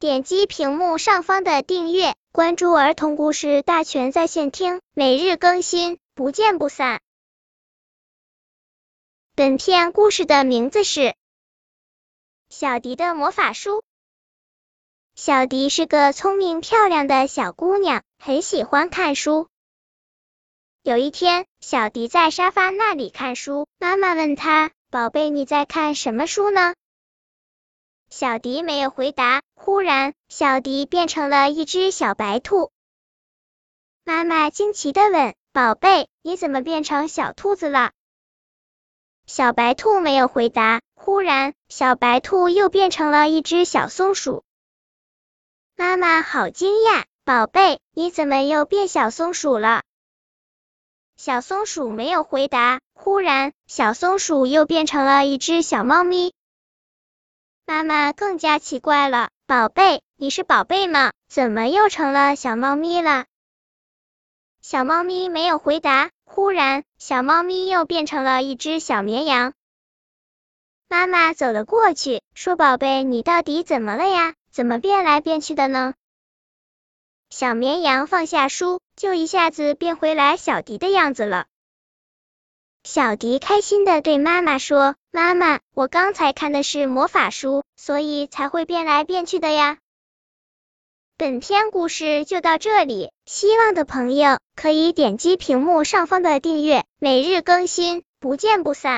点击屏幕上方的订阅，关注儿童故事大全在线听，每日更新，不见不散。本片故事的名字是《小迪的魔法书》。小迪是个聪明漂亮的小姑娘，很喜欢看书。有一天，小迪在沙发那里看书，妈妈问他：“宝贝，你在看什么书呢？”小迪没有回答。忽然，小迪变成了一只小白兔。妈妈惊奇的问：“宝贝，你怎么变成小兔子了？”小白兔没有回答。忽然，小白兔又变成了一只小松鼠。妈妈好惊讶：“宝贝，你怎么又变小松鼠了？”小松鼠没有回答。忽然，小松鼠又变成了一只小猫咪。妈妈更加奇怪了：“宝贝，你是宝贝吗？怎么又成了小猫咪了？”小猫咪没有回答。忽然，小猫咪又变成了一只小绵羊。妈妈走了过去，说：“宝贝，你到底怎么了呀？怎么变来变去的呢？”小绵羊放下书，就一下子变回来小迪的样子了。小迪开心的对妈妈说：“妈妈，我刚才看的是魔法书，所以才会变来变去的呀。”本篇故事就到这里，希望的朋友可以点击屏幕上方的订阅，每日更新，不见不散。